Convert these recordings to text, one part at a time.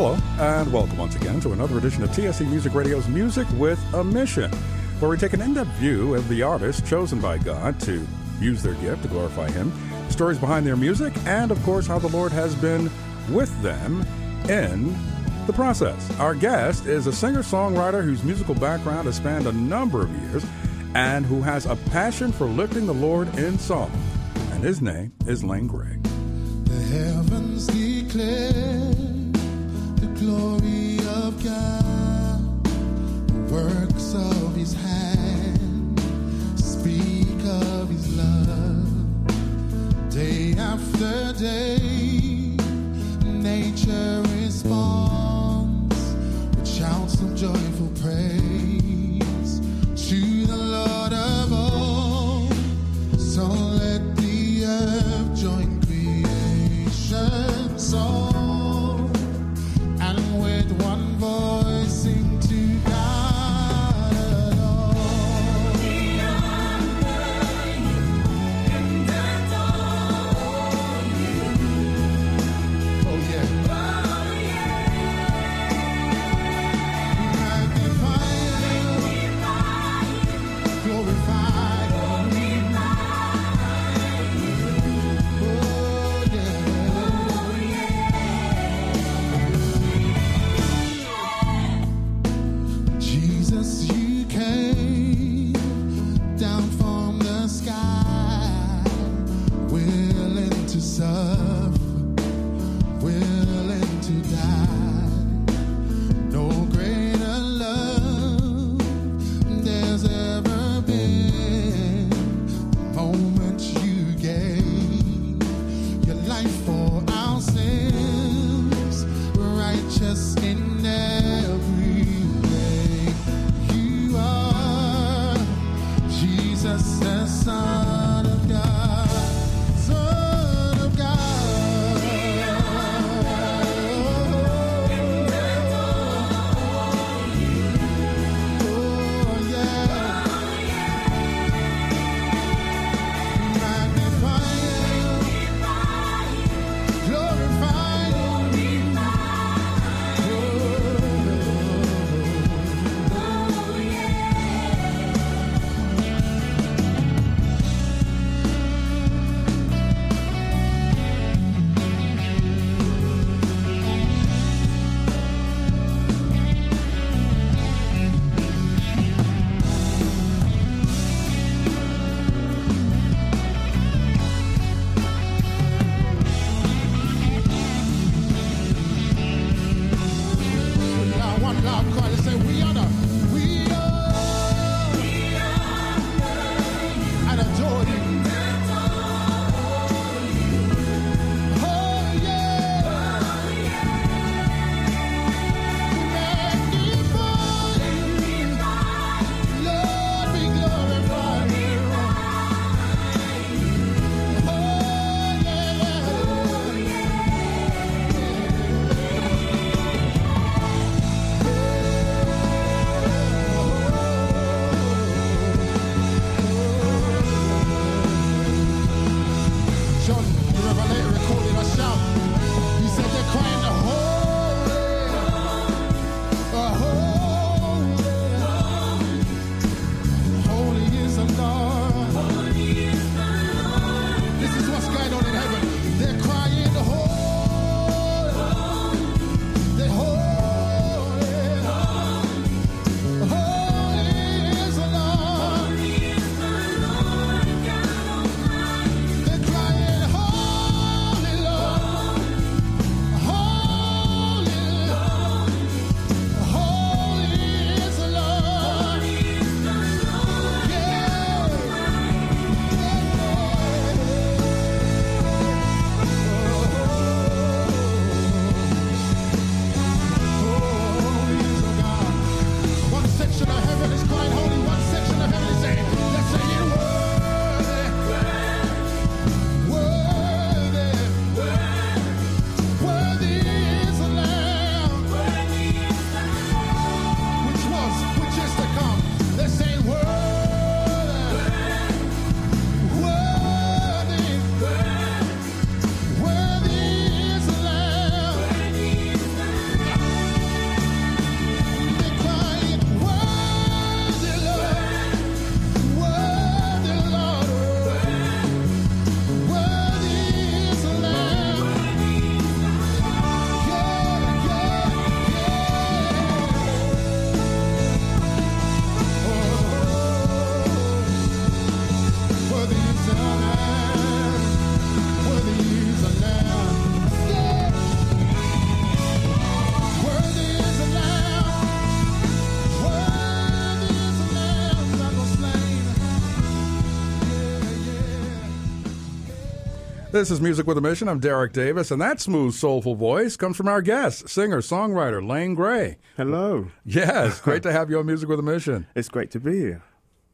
Hello, and welcome once again to another edition of TSC Music Radio's Music with a Mission, where we take an in depth view of the artists chosen by God to use their gift to glorify Him, stories behind their music, and of course, how the Lord has been with them in the process. Our guest is a singer songwriter whose musical background has spanned a number of years and who has a passion for lifting the Lord in song. And his name is Lane Gray. The heavens declare glory of God, the works of his hand speak of his love. Day after day, nature responds with shouts of joyful praise to the Lord of all. So let the earth join creation This is Music with a Mission. I'm Derek Davis, and that smooth, soulful voice comes from our guest, singer, songwriter Lane Gray. Hello. Yes, great to have you on Music with a Mission. It's great to be here.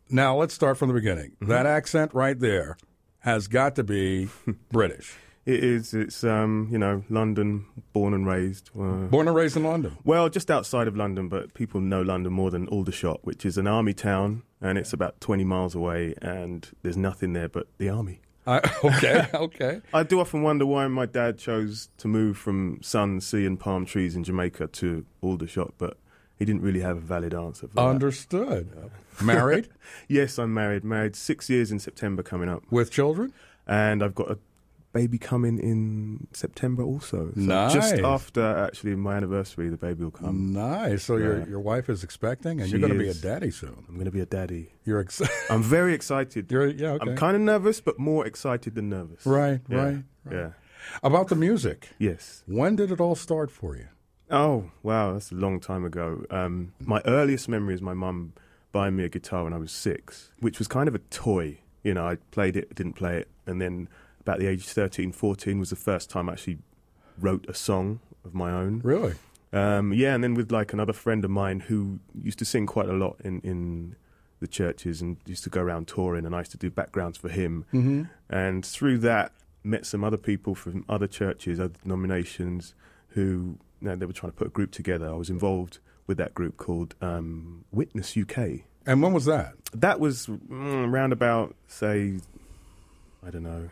Now, let's start from the beginning. Mm-hmm. That accent right there has got to be British. It is. It's um, you know, London, born and raised. Uh, Born and raised in London. well, just outside of London, but people know London more than Aldershot, which is an army town, and it's about 20 miles away, and there's nothing there but the army. I, uh, okay, okay. I do often wonder why my dad chose to move from sun, sea, and palm trees in Jamaica to Aldershot, but he didn't really have a valid answer for that. Understood. Married Yes, I'm married. Married six years in September coming up, with children? and I've got a baby coming in September also. So Nice. Just after actually my anniversary, the baby will come. Nice. So your Yeah. your wife is expecting, and She you're going to be a daddy soon. I'm going to be a daddy. You're ex- I'm very excited. you're yeah okay. I'm kind of nervous, but more excited than nervous. right, Yeah. right, right. Yeah. About the music. Yes. When did it all start for you? Oh wow, that's a long time ago. Um, my earliest memory is my mum buying me a guitar when I was six, which was kind of a toy. You know, I played it, didn't play it, and then about the age of 13, 14 was the first time I actually wrote a song of my own. Really? Um, yeah, and then with like another friend of mine who used to sing quite a lot in, in the churches and used to go around touring, and I used to do backgrounds for him. Mm-hmm. And through that, met some other people from other churches, other denominations, who you know, they were trying to put a group together. I was involved with that group called um, Witness UK. And when was that? That was mm, around about, say, I don't know,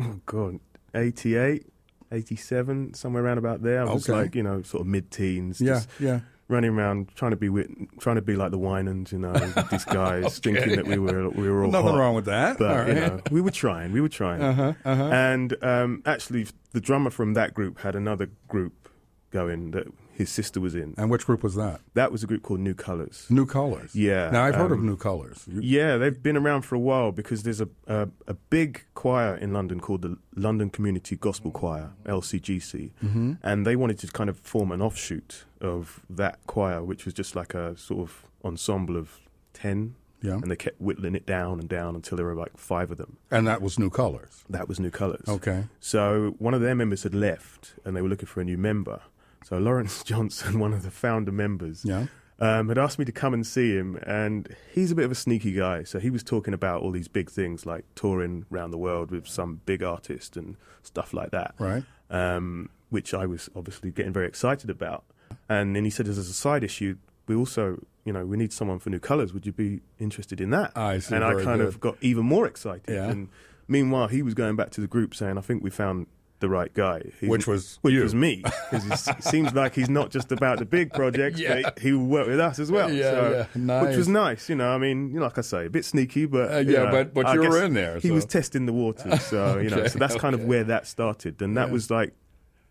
oh God, 88, 87, somewhere around about there. I was Okay. like, you know, sort of mid teens. Yeah, Just yeah. running around trying to be wit- trying to be like the Winans, you know, these guys Okay. thinking that we were we were all Nothing hot. wrong with that. But All you know, we were trying, we were trying. Uh-huh, uh-huh. And um, actually, the drummer from that group had another group going that his sister was in. And which group was that? That was a group called New Colors. New Colors. Yeah, Now I've heard of um, New Colors. You- Yeah, they've been around for a while because there's a, a a big choir in London called the London Community Gospel Choir (LCGC), Mm-hmm. and they wanted to kind of form an offshoot of that choir, which was just like a sort of ensemble of ten, Yeah. and they kept whittling it down and down until there were like five of them. And that was New Colors. That was New Colors. Okay. So one of their members had left, and they were looking for a new member. So Lawrence Johnson, one of the founder members, Yeah. um, had asked me to come and see him, and he's a bit of a sneaky guy. So he was talking about all these big things like touring around the world with some big artist and stuff like that, Right. um, which I was obviously getting very excited about. And then he said, as a side issue, we also, you know, we need someone for New Colours. Would you be interested in that? I see. and I kind good. of got even more excited. Yeah. And meanwhile, he was going back to the group saying, I think we found the right guy. He's- Which was which you. was me. Because it seems like he's not just about the big projects, Yeah. but he will work with us as well. Yeah, so, yeah. Nice. Which was nice, you know. I mean, you know, like I say, a bit sneaky, but Uh, you yeah, know, but- but I you were in there, He was testing the waters, so you know. So that's kind of where that started, and that Yeah. was like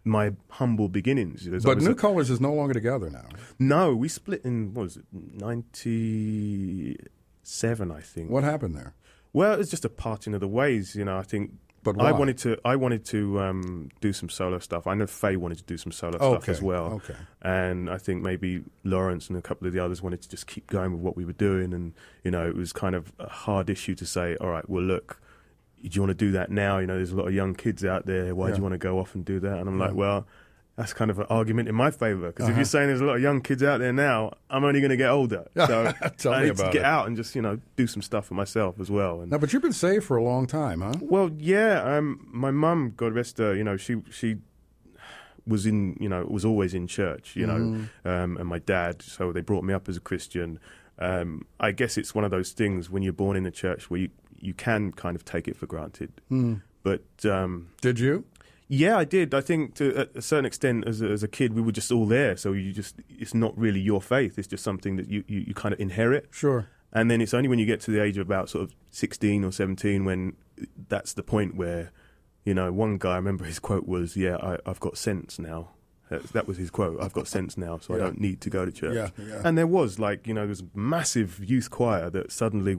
my humble beginnings. I But New a- Colors is no longer together now. no, we split in what was it, ninety seven, I think. What happened there? Well, it's just a parting of the ways, you know. I think But I wanted to. I wanted to um, do some solo stuff. I know Faye wanted to do some solo stuff as well, Okay. and I think maybe Lawrence and a couple of the others wanted to just keep going with what we were doing. And you know, it was kind of a hard issue to say, all right, well, look, do you want to do that now? You know, there's a lot of young kids out there. Why Yeah. do you want to go off and do that? And I'm Yeah. like, well. That's kind of an argument in my favour because if Uh-huh. you're saying there's a lot of young kids out there now, I'm only going to get older. So Tell I me need to get it. out and just you know do some stuff for myself as well. And Now, but you've been saved for a long time, huh? well, yeah. Um, my mum, God rest her, you know, she she was in, you know, was always in church, you know, Mm-hmm. um, and my dad. So they brought me up as a Christian. Um, I guess it's one of those things when you're born in the church where you you can kind of take it for granted. Mm. But um, Did you? Yeah, I did. I think to a- certain extent, as a, as a kid, we were just all there. So you just it's not really your faith. It's just something that you, you, you kind of inherit. Sure. And then it's only when you get to the age of about sort of 16 or 17 when that's the point where, you know, one guy, I remember his quote was, Yeah, I, I've got sense now. That, that was his quote. I've got sense now, so I don't need to go to church. Yeah, yeah. And there was like, you know, there was a massive youth choir that suddenly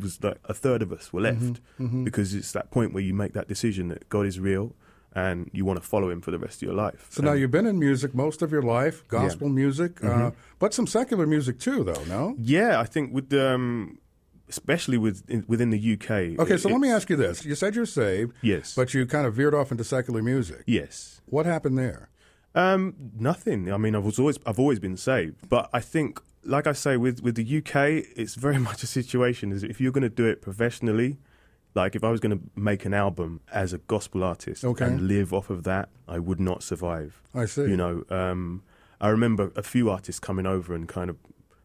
was like a third of us were left mhm. because it's that point where you make that decision that God is real and you want to follow him for the rest of your life. So now you've been in music most of your life, gospel music, uh, Mhm. but some secular music too, though. No. Yeah, I think with um, especially with in, within the UK. Okay, it- so let me ask you this. You said you're saved, Yes. but you kind of veered off into secular music. Yes. What happened there? Um, nothing. I mean, I was always I've always been saved, but I think, like I say, with with the UK, it's very much a situation is if you're going to do it professionally. Like if I was going to make an album as a gospel artist Okay. and live off of that, I would not survive. I see. You know, um, I remember a few artists coming over and kind of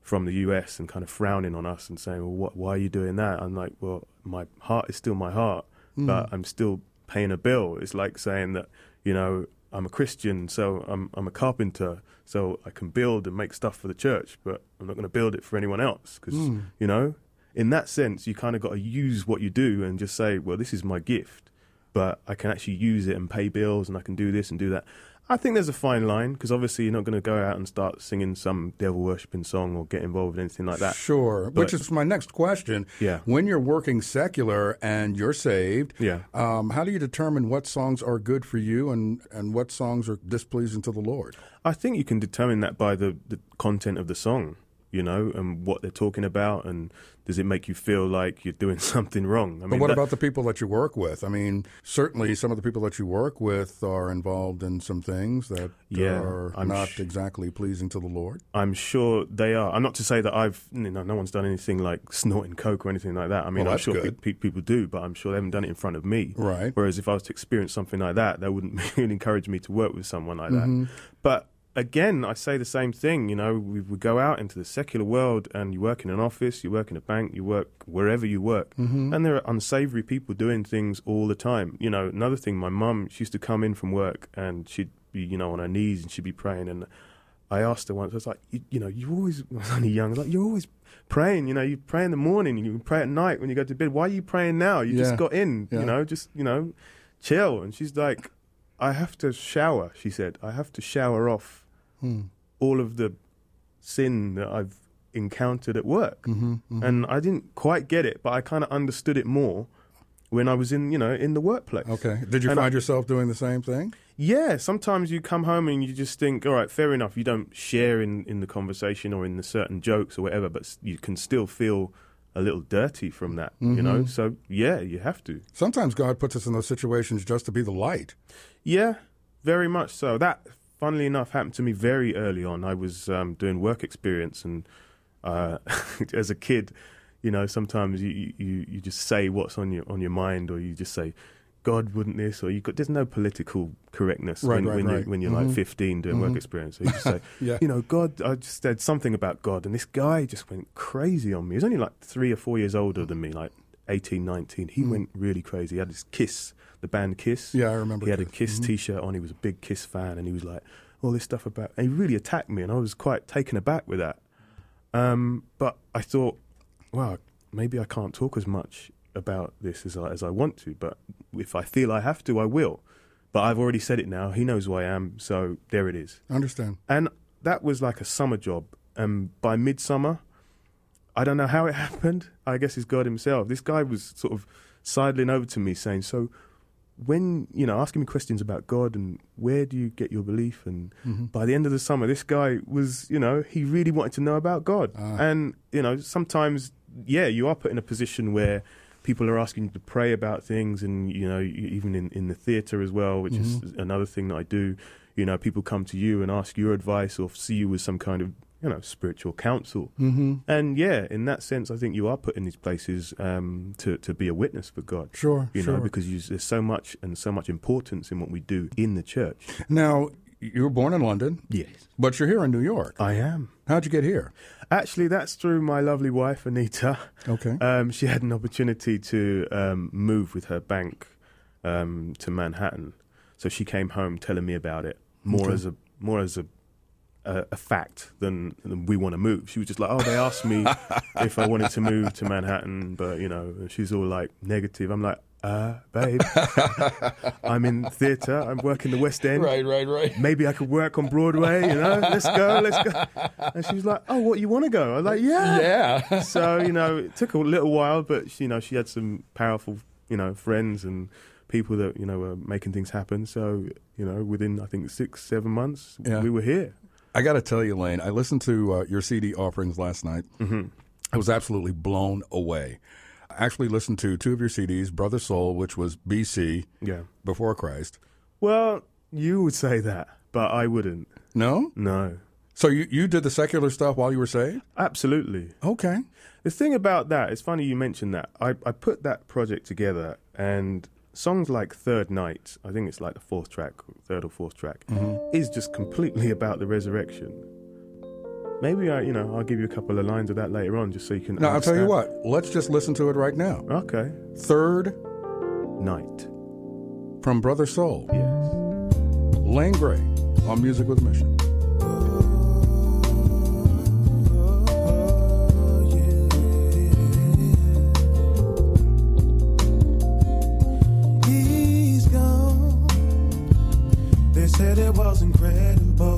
from the US and kind of frowning on us and saying, "Well, what, why are you doing that?" I'm like, "Well, my heart is still my heart, Hmm. but I'm still paying a bill." It's like saying that, you know, I'm a Christian, so I'm I'm a carpenter, so I can build and make stuff for the church, but I'm not going to build it for anyone else because, Hmm. you know, in that sense, you kind of got to use what you do and just say, "Well, this is my gift." But I can actually use it and pay bills, and I can do this and do that. I think there's a fine line because obviously you're not going to go out and start singing some devil worshipping song or get involved in anything like that. Sure. But- Which is my next question. Yeah. When you're working secular and you're saved, Yeah. um, how do you determine what songs are good for you and, and what songs are displeasing to the Lord? I think you can determine that by the, the content of the song, you know, and what they're talking about, and does it make you feel like you're doing something wrong? I But what that- about the people that you work with? I mean, certainly some of the people that you work with are involved in some things that Yeah, are I'm not sh- exactly pleasing to the Lord. I'm sure they are. I'm not to say that I've, you know, no one's done anything like snorting coke or anything like that. I mean, Well, I'm sure pe- pe- people do, but I'm sure they haven't done it in front of me. Right. Whereas if I was to experience something like that, that wouldn't really encourage me to work with someone like Mm-hmm. that. But again, I say the same thing. You know, we, we go out into the secular world, and you work in an office, you work in a bank, you work wherever you work, Mm-hmm. and there are unsavory people doing things all the time. You know, another thing, my mum, she used to come in from work, and she'd be, you know, on her knees, and she'd be praying, and I asked her once, I was like, you, you know, you always, I was only young, I was like, you're always praying, you know, you pray in the morning you pray at night when you go to bed. Why are you praying now? You Yeah. just got in, Yeah. you know, just, you know, chill. And she's like, I have to shower, she said. I have to shower off Hmm. all of the sin that I've encountered at work. Mm-hmm, And I didn't quite get it, but I kind of understood it more when I was in, you know, in the workplace. Okay. Did you And I- find yourself doing the same thing? Yeah, sometimes you come home and you just think, all right, fair enough. You don't share in, in the conversation or in the certain jokes or whatever, but you can still feel a little dirty from that, you Mm-hmm. know? So, yeah, you have to. Sometimes God puts us in those situations just to be the light. Yeah, very much so. That, funnily enough, happened to me very early on. I was um, doing work experience, and uh, as a kid, you know, sometimes you, you, you just say what's on your on your mind, or you just say, "God wouldn't this," or you got there's no political correctness Right, when right, when right. you when you're Mhm. like 15 doing work experience. So you just say, Yeah. you know, God, I just said something about God, and this guy just went crazy on me. He's only like three or four years older than me, like 18, 19. He went really crazy. He had this Kiss, the band Kiss. Yeah, I remember He had a Kiss. Kiss T-shirt on. He was a big Kiss fan, and he was like, all this stuff about. And he really attacked me, and I was quite taken aback with that. Um, but I thought, wow, maybe I can't talk as much about this as I, as I want to. But if I feel I have to, I will. But I've already said it now. He knows who I am, so there it is. I understand. And that was like a summer job. And by midsummer, I don't know how it happened. I guess it's God Himself. This guy was sort of sidling over to me saying, So, when, you know, asking me questions about God and where do you get your belief? And by the end of the summer, this guy was, you know, he really wanted to know about God. Ah. And, you know, sometimes, yeah, you are put in a position where people are asking you to pray about things and you know even in, in the theater as well which is another thing that i do you know people come to you and ask your advice or see you as some kind of you know spiritual counsel Mm-hmm. and yeah in that sense i think you are put in these places um, to, to be a witness for god Sure, you sure. know because you, there's so much and so much importance in what we do in the church Now, you were born in London, yes but you're here in New York. i am How'd you get here? actually that's through my lovely wife anita Okay. Um, she had an opportunity to um, move with her bank um, to Manhattan, so she came home telling me about it more Okay. as a more as a a, a fact than, than we want to move. She was just like, "Oh, they asked me if I wanted to move to Manhattan, but you know," she's all like negative. I'm like, "Uh, babe, I'm in theatre. I'm working the West End. right, right. Right. Maybe I could work on Broadway. You know, let's go, let's go." And she was like, "Oh, what you want to go?" I was like, "Yeah." Yeah. so you know, it took a little while, but you know, she had some powerful, you know, friends and people that you know were making things happen. So you know, within I think six, seven months, Yeah. we were here. I got to tell you, Lane, I listened to uh, your CD offerings last night, Mm-hmm. I was absolutely blown away. I actually listened to two of your CDs, Brother Soul, which was BC, Yeah. before Christ. Well, you would say that, but I wouldn't. No? No. So you, you did the secular stuff while you were saved? Absolutely. Okay. The thing about that, it's funny you mentioned that. I, I put that project together, and songs like Third Night, I think it's like the fourth track, third or fourth track, mm-hmm. is just completely about the resurrection. Maybe I, you know, I'll give you a couple of lines of that later on, just so you can. Now, I'll tell you what, let's just listen to it right now. Okay. Third Night. from Brother Soul, Yes. Lane Gray on Music with Mission. It was incredible.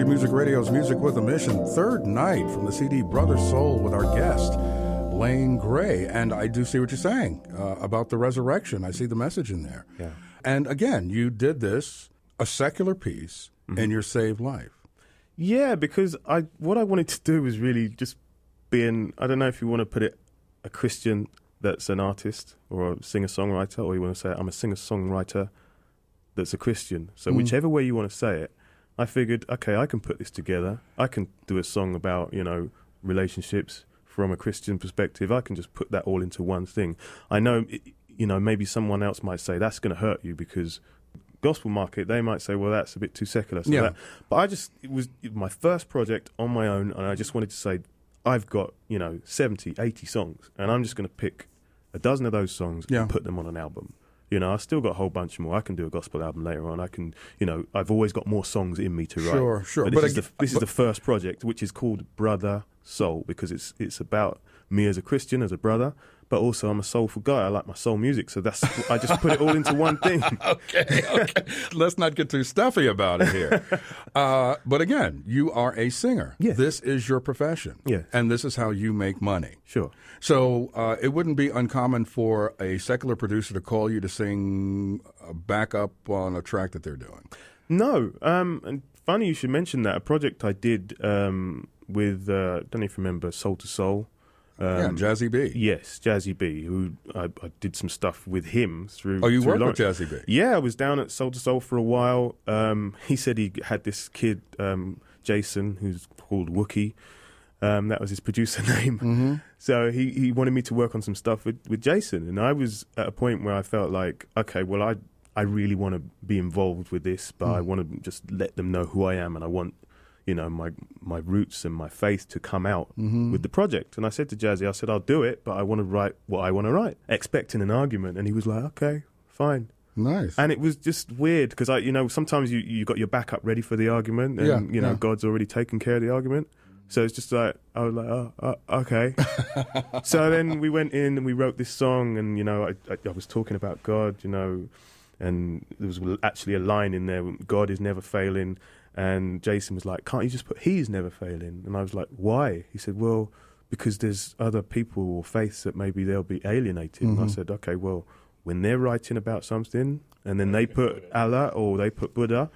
TSC Music Radio's Music with a Mission, third night from the CD Brother Soul with our guest, Lane Gray. And I do see what you're saying uh, about the resurrection. I see the message in there. Yeah. And again, you did this, a secular piece, in your saved life. Yeah, because I what I wanted to do was really just being I don't know if you want to put it a Christian that's an artist or a singer songwriter, or you want to say I'm a singer songwriter that's a Christian. So Mm. whichever way you want to say it, I figured okay, I can put this together. I can do a song about you know relationships from a Christian perspective. I can just put that all into one thing. I know it- you know maybe someone else might say that's going to hurt you because gospel market, they might say, well, that's a bit too secular. So Yeah. that, but I just, it was my first project on my own, and I just wanted to say, I've got, you know, 70, 80 songs, and I'm just going to pick a dozen of those songs Yeah. and put them on an album. You know, I still got a whole bunch more. I can do a gospel album later on. I can, you know, I've always got more songs in me to write. Sure, sure. But But this, is, ag- the, this is the first project, which is called Brother Soul, because it's it's about me as a Christian, as a brother, but also I'm a soulful guy. I like my soul music, so that's I just put it all into one thing. okay, okay. Let's not get too stuffy about it here. Uh, but again, you are a singer. Yeah. This is your profession. Yeah. And this is how you make money. Sure. So uh, it wouldn't be uncommon for a secular producer to call you to sing a backup on a track that they're doing. No, um, and funny you should mention that. A project I did um, with uh, I don't know if you remember Soul II Soul. Um, yeah, Jazzy B. Yes, Jazzy B, who I, I did some stuff with him through. Oh, you through worked with Jazzy B. Yeah, I was down at Soul II Soul for a while. Um, he said he had this kid, um, Jason, who's called Wookie. Um, that was his producer name. Mm-hmm. So he, he wanted me to work on some stuff with, with Jason, and I was at a point where I felt like, okay, well, I I really want to be involved with this, but Hmm. I want to just let them know who I am, and I want you know my my roots and my faith to come out Mm-hmm. with the project. And I said to Jazzy, I said, I'll do it, but I want to write what I want to write, expecting an argument, and he was like, okay, fine. Nice. And it was just weird because I, you know, sometimes you you got your backup ready for the argument, and Yeah, you know, yeah. God's already taken care of the argument. So it's just like I was like, oh, uh, okay. so then we went in and we wrote this song, and you know, I, I, I was talking about God, you know, and there was actually a line in there: "God is never failing." And Jason was like, "Can't you just put He's never failing?" And I was like, "Why?" He said, "Well, because there's other people or faiths that maybe they'll be alienated." And I Mhm. said, "Okay, well." When they're writing about something and then they put Allah or they put Buddha,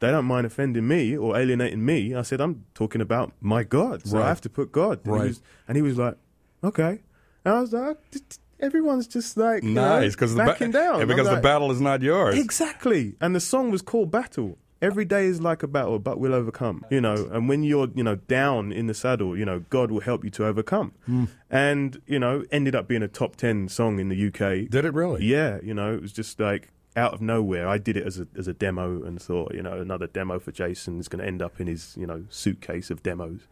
they don't mind offending me or alienating me. I said, I'm talking about my God, so Right. I have to put God. And, Right. he was, and he was like, okay. And I was like, "D- d- everyone's just like, you know, nice because backing down. I'm because the battle is not yours. Exactly. And the song was called Battle. Every day is like a battle, but we'll overcome. You know, and when you're, you know, down in the saddle, you know, God will help you to overcome. Hmm. And, you know, ended up being a top 10 song in the UK. Did it really? Yeah, you know, it was just like out of nowhere. I did it as a as a demo and thought, you know, another demo for Jason is going to end up in his, you know, suitcase of demos.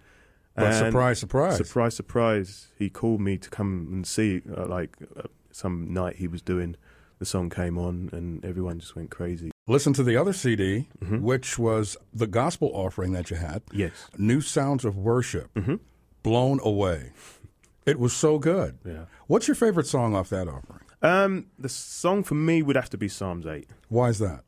But And surprise, surprise. surprise, surprise! He called me to come and see. Uh, like uh, some night he was doing, the song came on and everyone just went crazy. Listen to the other CD, Mhm. which was the gospel offering that you had. Yes. New Sounds of Worship. Mhm. Blown Away. It was so good. Yeah. What's your favorite song off that offering? Um, the song for me would have to be Psalms eight. Why is that?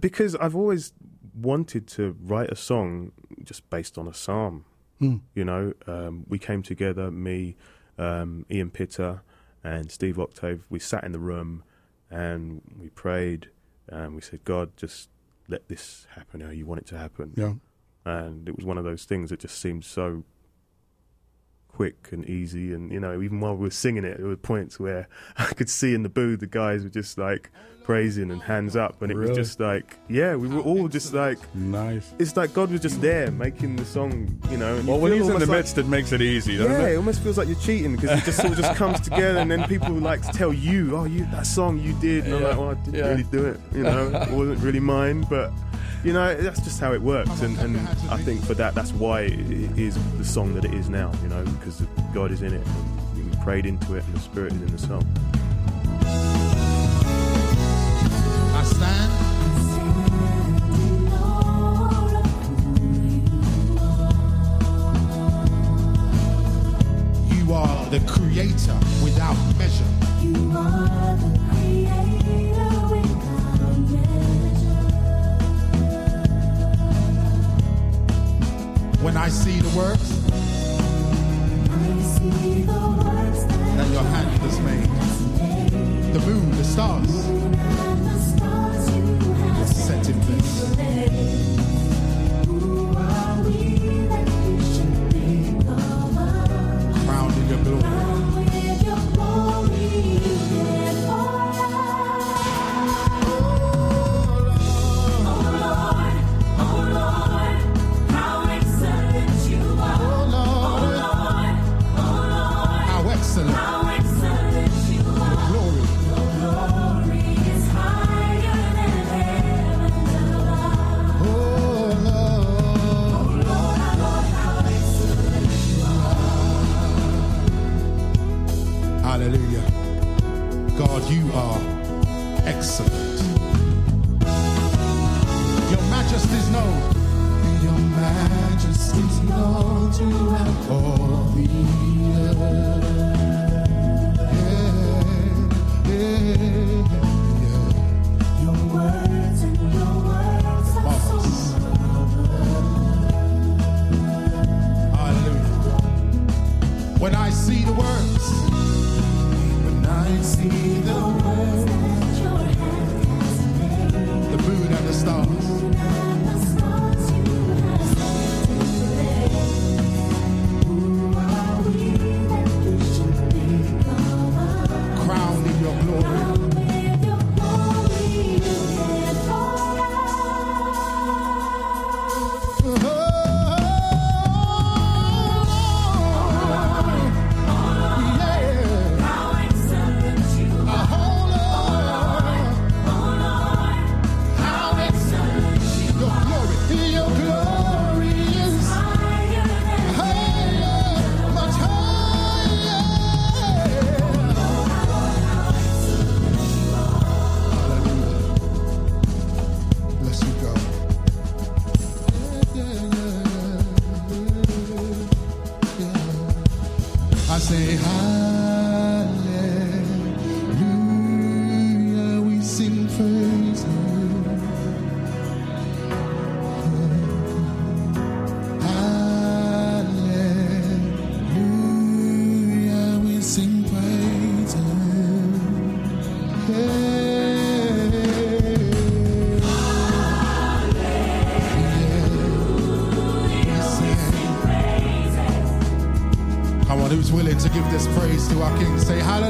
because I've always wanted to write a song just based on a psalm. Hmm. You know, um, we came together, me, um, Ian Pitter, and Steve Octave. We sat in the room and we prayed and we said, God, just let this happen how you want it to happen. Yeah. And it was one of those things that just seemed so quick and easy. And, you know, even while we were singing it, there were points where I could see in the booth the guys were just like praising and hands up. And it Really? was just like, yeah, we were all just like, Nice. it's like God was just there making the song, you know. And Well, you when he's in the almost like- midst, it makes it easy, doesn't yeah, it? it almost feels like you're cheating because it just sort of just comes together, and then people like to tell you, "Oh, you that song you did," and I'm like, "Well, I didn't yeah. really do it, you know, it wasn't really mine." But you know, that's just how it works, oh, and, and I think for that, that's why it is the song that it is now, you know, because God is in it, and we prayed into it, and the Spirit is in the song. I stand You are the creator without measure. When I see the works see the works that that your hand has made, the moon, the stars, the stars you have set in place.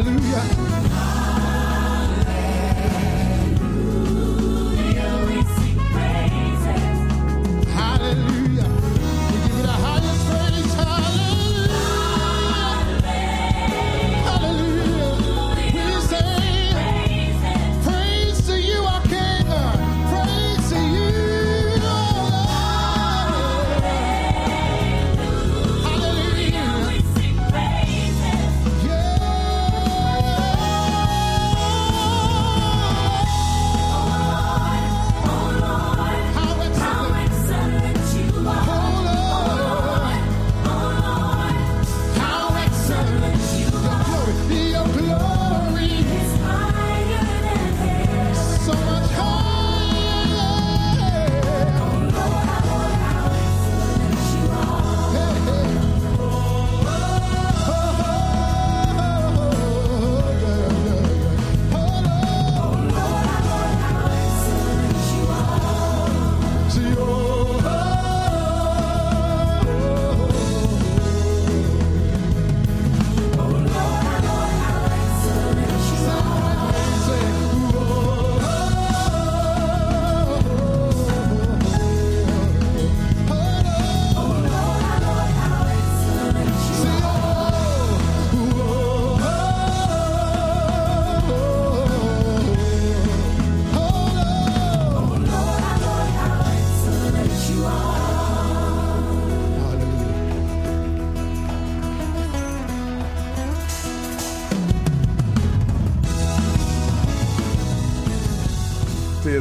Hallelujah.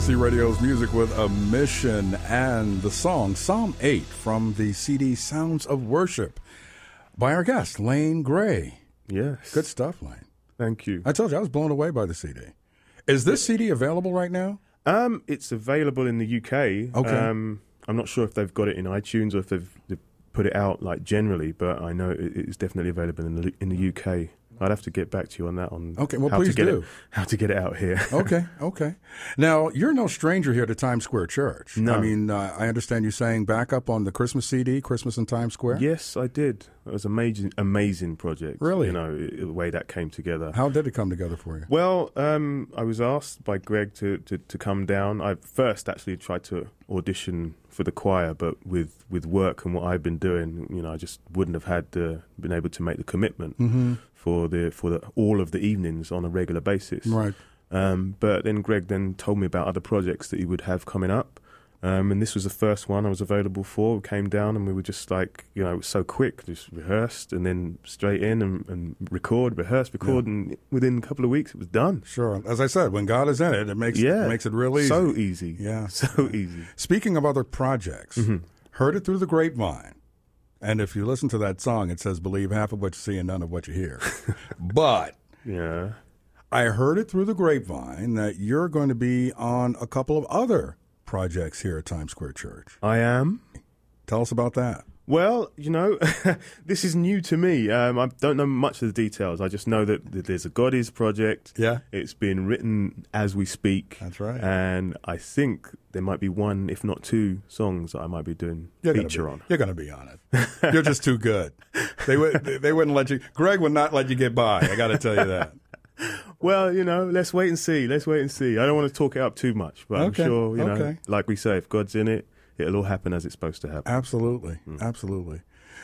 TSC Radio's music with a mission and the song Psalm 8 from the CD Sounds of Worship by our guest, Lane Gray. Yes. Good stuff, Lane. Thank you. I told you I was blown away by the CD. Is this CD available right now? Um, it's available in the UK. Okay. Um, I'm not sure if they've got it in iTunes or if they've, they've put it out like generally, but I know it, it's definitely available in the in the UK. I'd have to get back to you on that. On Okay, well, how please to get do. it, how to get it out here. Okay, okay. Now, you're no stranger here to Times Square Church. No. I mean, uh, I understand you saying back up on the Christmas CD, Christmas in Times Square? yes, I did. It was amazing, amazing project. Really? you know the way that came together. How did it come together for you? Well, um, I was asked by Greg to, to, to come down. I first actually tried to audition for the choir, but with, with work and what I've been doing, you know, I just wouldn't have had the, been able to make the commitment Mm-hmm. for the for the, all of the evenings on a regular basis. Right. Um, but then Greg then told me about other projects that he would have coming up. Um, and this was the first one I was available for. We came down and we were just like, you know, it was so quick, just rehearsed and then straight in and, and record, rehearse, record, and within a couple of weeks it was done. Sure. As I said, when God is in it, it makes Yeah. it makes it real easy. So easy. Yeah. So easy. Speaking of other projects, Mm-hmm. heard it through the grapevine. And if you listen to that song, it says, Believe half of what you see and none of what you hear. but Yeah. I heard it through the grapevine that you're going to be on a couple of other projects here at Times Square Church. I am. Tell us about that. Well, you know, this is new to me. Um, I don't know much of the details. I just know that, that there's a God is project. Yeah. It's being written as we speak. That's right. And I think there might be one, if not two, songs that I might be doing You're feature be, on. You're going to be on it. You're just too good. They would. They wouldn't let you. Greg would not let you get by. I got to tell you that. Well, you know, let's wait and see. Let's wait and see. I don't want to talk it up too much, but Okay, I'm sure, you know, okay. like we say, if God's in it, it'll all happen as it's supposed to happen. Absolutely. Hmm. Absolutely.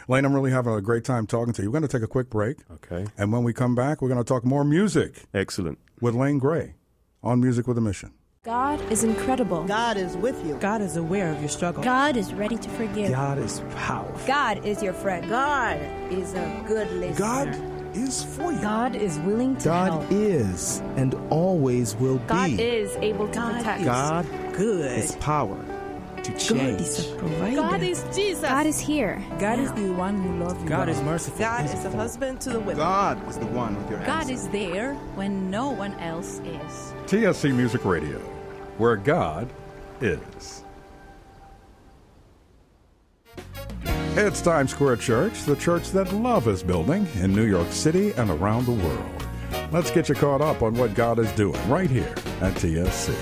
Lane, I'm really having a great time talking to you. We're going to take a quick break. Okay. And when we come back, we're going to talk more music Excellent. with Lane Gray on Music with a Mission. God is incredible. God is with you. God is aware of your struggle. God is ready to forgive. God is powerful. God is your friend. God is a good listener. God is for you. God is willing to God help. is and always will be. God is able to protect. God is Good. has power to God change. is a provider. God is Jesus. God is here. God is the one who loves you. God is merciful. God is the husband to the widow. God is the one with your hands. God answer. is there when no one else is. TSC Music Radio, where God is. It's Times Square Church, the church that love is building in New York City and around the world. Let's get you caught up on what God is doing right here at TSC.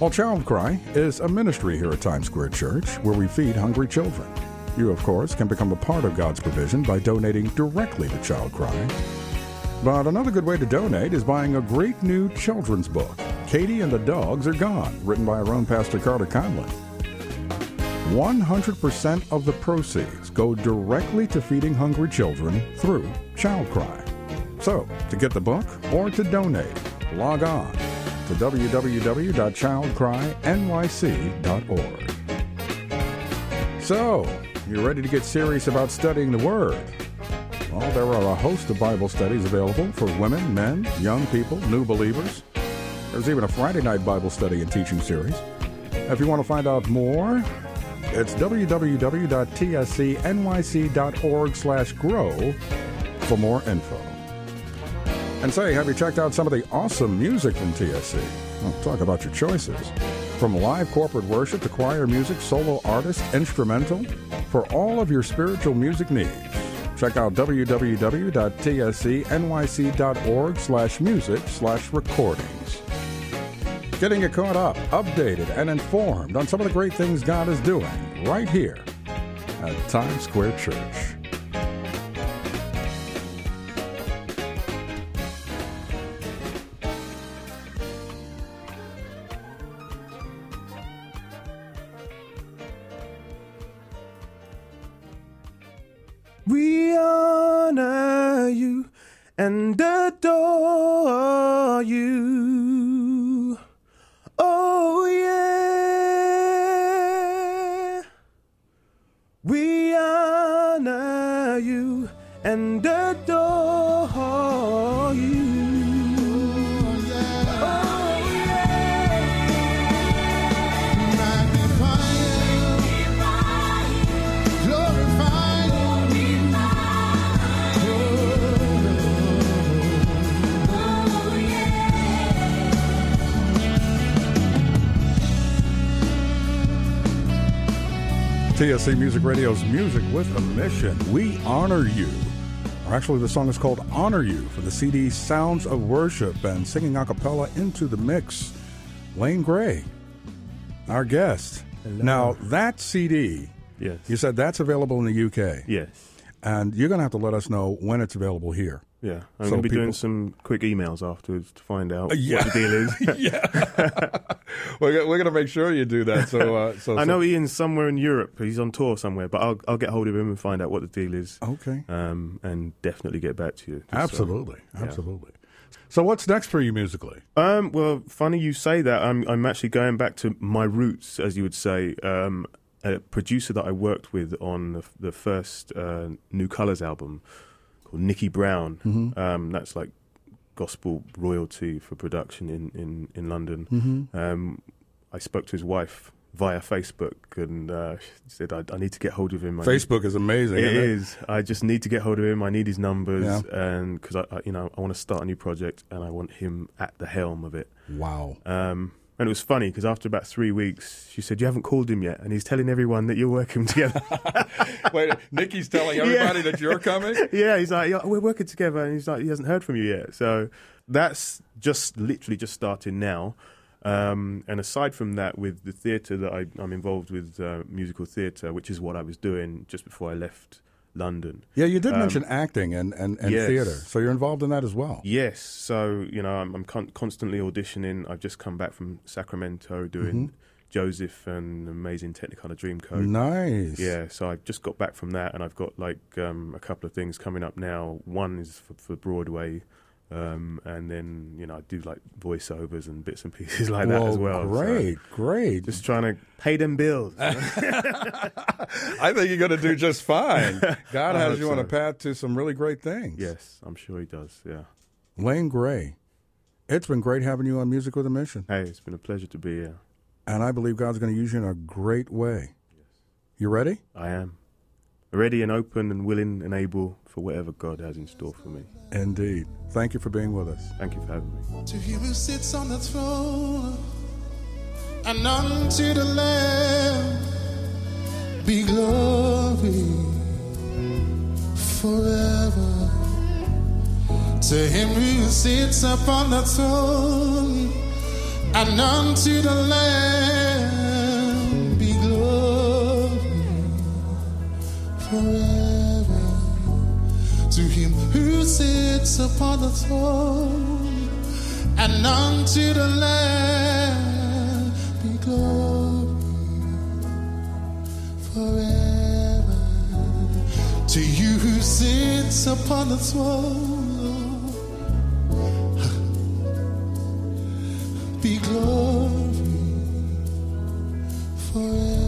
Well, Child Cry is a ministry here at Times Square Church where we feed hungry children. You, of course, can become a part of God's provision by donating directly to Child Cry. But another good way to donate is buying a great new children's book, Katie and the Dogs Are Gone, written by our own Pastor Carter Conlon. 100% of the proceeds go directly to feeding hungry children through Child Cry. So, to get the book or to donate, log on to www.childcrynyc.org. So, you're ready to get serious about studying the Word? Well, there are a host of Bible studies available for women, men, young people, new believers. There's even a Friday night Bible study and teaching series. If you want to find out more, it's www.tscnyc.org slash grow for more info. And say, have you checked out some of the awesome music from TSC? Well, talk about your choices. From live corporate worship to choir music, solo artist, instrumental, for all of your spiritual music needs. Check out www.tscnyc.org slash music slash recordings. Getting you caught up, updated, and informed on some of the great things God is doing right here at Times Square Church. We honor you and adore and adore you. TSC Music Radio's Music with a Mission. We honor you. Actually, the song is called Honor You for the CD Sounds of Worship and singing a cappella into the mix. Lane Gray, our guest. Now, that CD, Yes. you said that's available in the UK. Yes. And you're going to have to let us know when it's available here. Yeah. I'm So going to be people- doing some quick emails afterwards to find out Uh, yeah. what the deal is. yeah. we're, we're going to make sure you do that. So, uh, so I know Ian's somewhere in Europe. He's on tour somewhere, but I'll, I'll get hold of him and find out what the deal is. Okay. Um, and definitely get back to you. Absolutely, yeah. absolutely. So what's next for you musically? Um, well, funny you say that. I'm I'm actually going back to my roots, as you would say. Um, a producer that I worked with on the, the first uh, New Colors album called Nicky Brown. Mhm. Um, that's like gospel royalty for production in in in London. Mhm. Um, I spoke to his wife via Facebook, and uh, she said I, I need to get hold of him. I need- Facebook is amazing. it? is. I just need to get hold of him. I need his numbers, Yeah. and because I, I, you know, I want to start a new project, and I want him at the helm of it. Wow. Um, and it was funny because after about three weeks, she said, "You haven't called him yet," and he's telling everyone that you're working together. Wait, Nicky's telling everybody that you're coming. yeah, he's like, yeah, "We're working together," and he's like, "He hasn't heard from you yet." So that's just literally just starting now. Um, and aside from that, with the theatre that I, I'm involved with, uh, musical theatre, which is what I was doing just before I left London. Yeah, you did Um, mention acting and, and, and yes. theater. So you're involved in that as well. Yes, so you know I'm, I'm con- constantly auditioning. I've just come back from Sacramento doing Joseph and Amazing Technicolor Dreamcoat. Nice. Yeah, so I've just got back from that, and I've got like um, a couple of things coming up now. One is for, for Broadway, um, and then you know I do like voiceovers and bits and pieces like that as well. so Great, great. just trying to pay them bills. I think you're going to do just fine. God I has you on a path to some really great things. yes, I'm sure he does. Yeah. Lane Gray, it's been great having you on Music with a Mission. Hey, it's been a pleasure to be here. And I believe God's going to use you in a great way. Yes. You ready? I am ready and open and willing and able for whatever God has in store for me. Indeed. Thank you for being with us. Thank you for having me. To him who sits on the throne and unto the Lamb be glory forever. To him who sits upon the throne and unto the Lamb forever. To him who sits upon the throne and unto the Lamb be glory forever. To you who sits upon the throne be glory forever.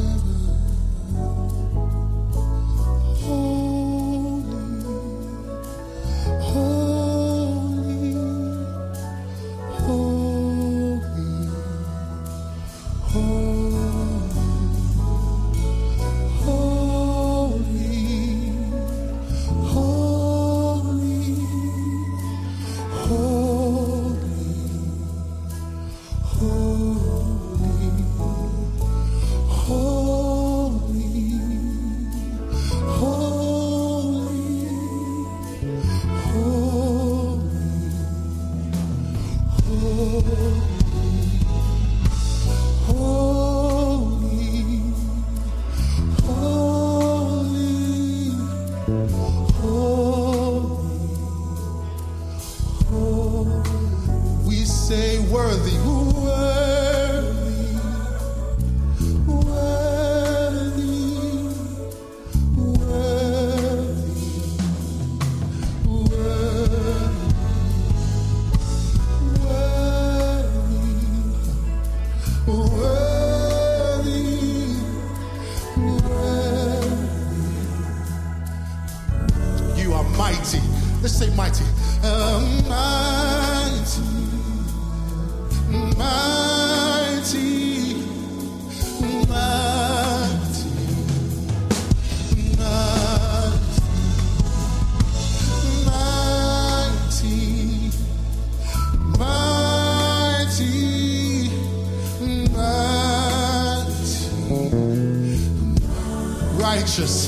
Righteous.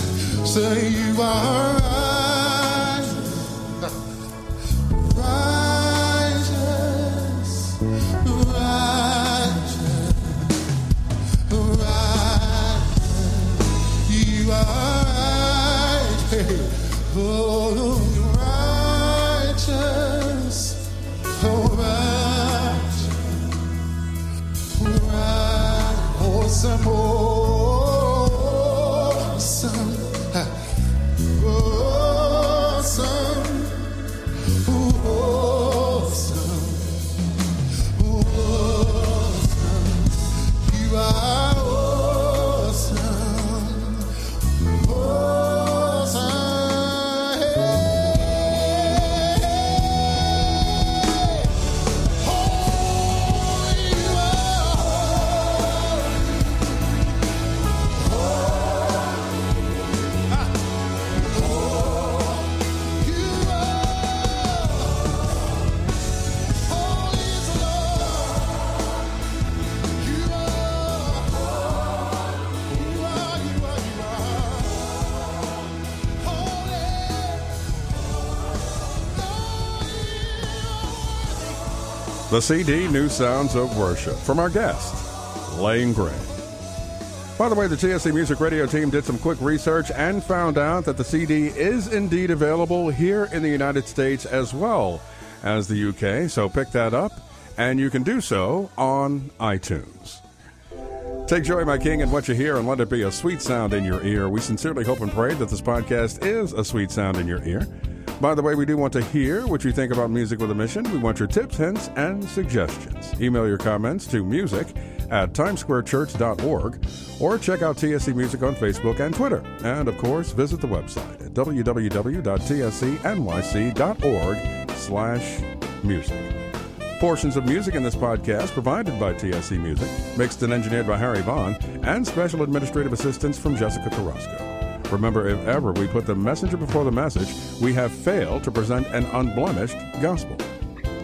Say you are The CD New Sounds of Worship from our guest, Lane Gray. By the way, the TSC Music Radio team did some quick research and found out that the CD is indeed available here in the United States as well as the UK. So pick that up, and you can do so on iTunes. Take joy, my king, in what you hear and let it be a sweet sound in your ear. We sincerely hope and pray that this podcast is a sweet sound in your ear. By the way, we do want to hear what you think about Music with a Mission. We want your tips, hints, and suggestions. Email your comments to music at timesquarechurch.org or check out TSC Music on Facebook and Twitter. And of course, visit the website at www.tscnyc.org slash music. Portions of music in this podcast provided by TSC Music, mixed and engineered by Harry Vaughn, and special administrative assistance from Jessica Carrasco. Remember, if ever we put the messenger before the message, we have failed to present an unblemished gospel.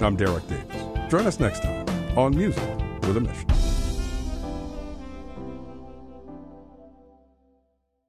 I'm Derek Davis. Join us next time on Music with a Mission.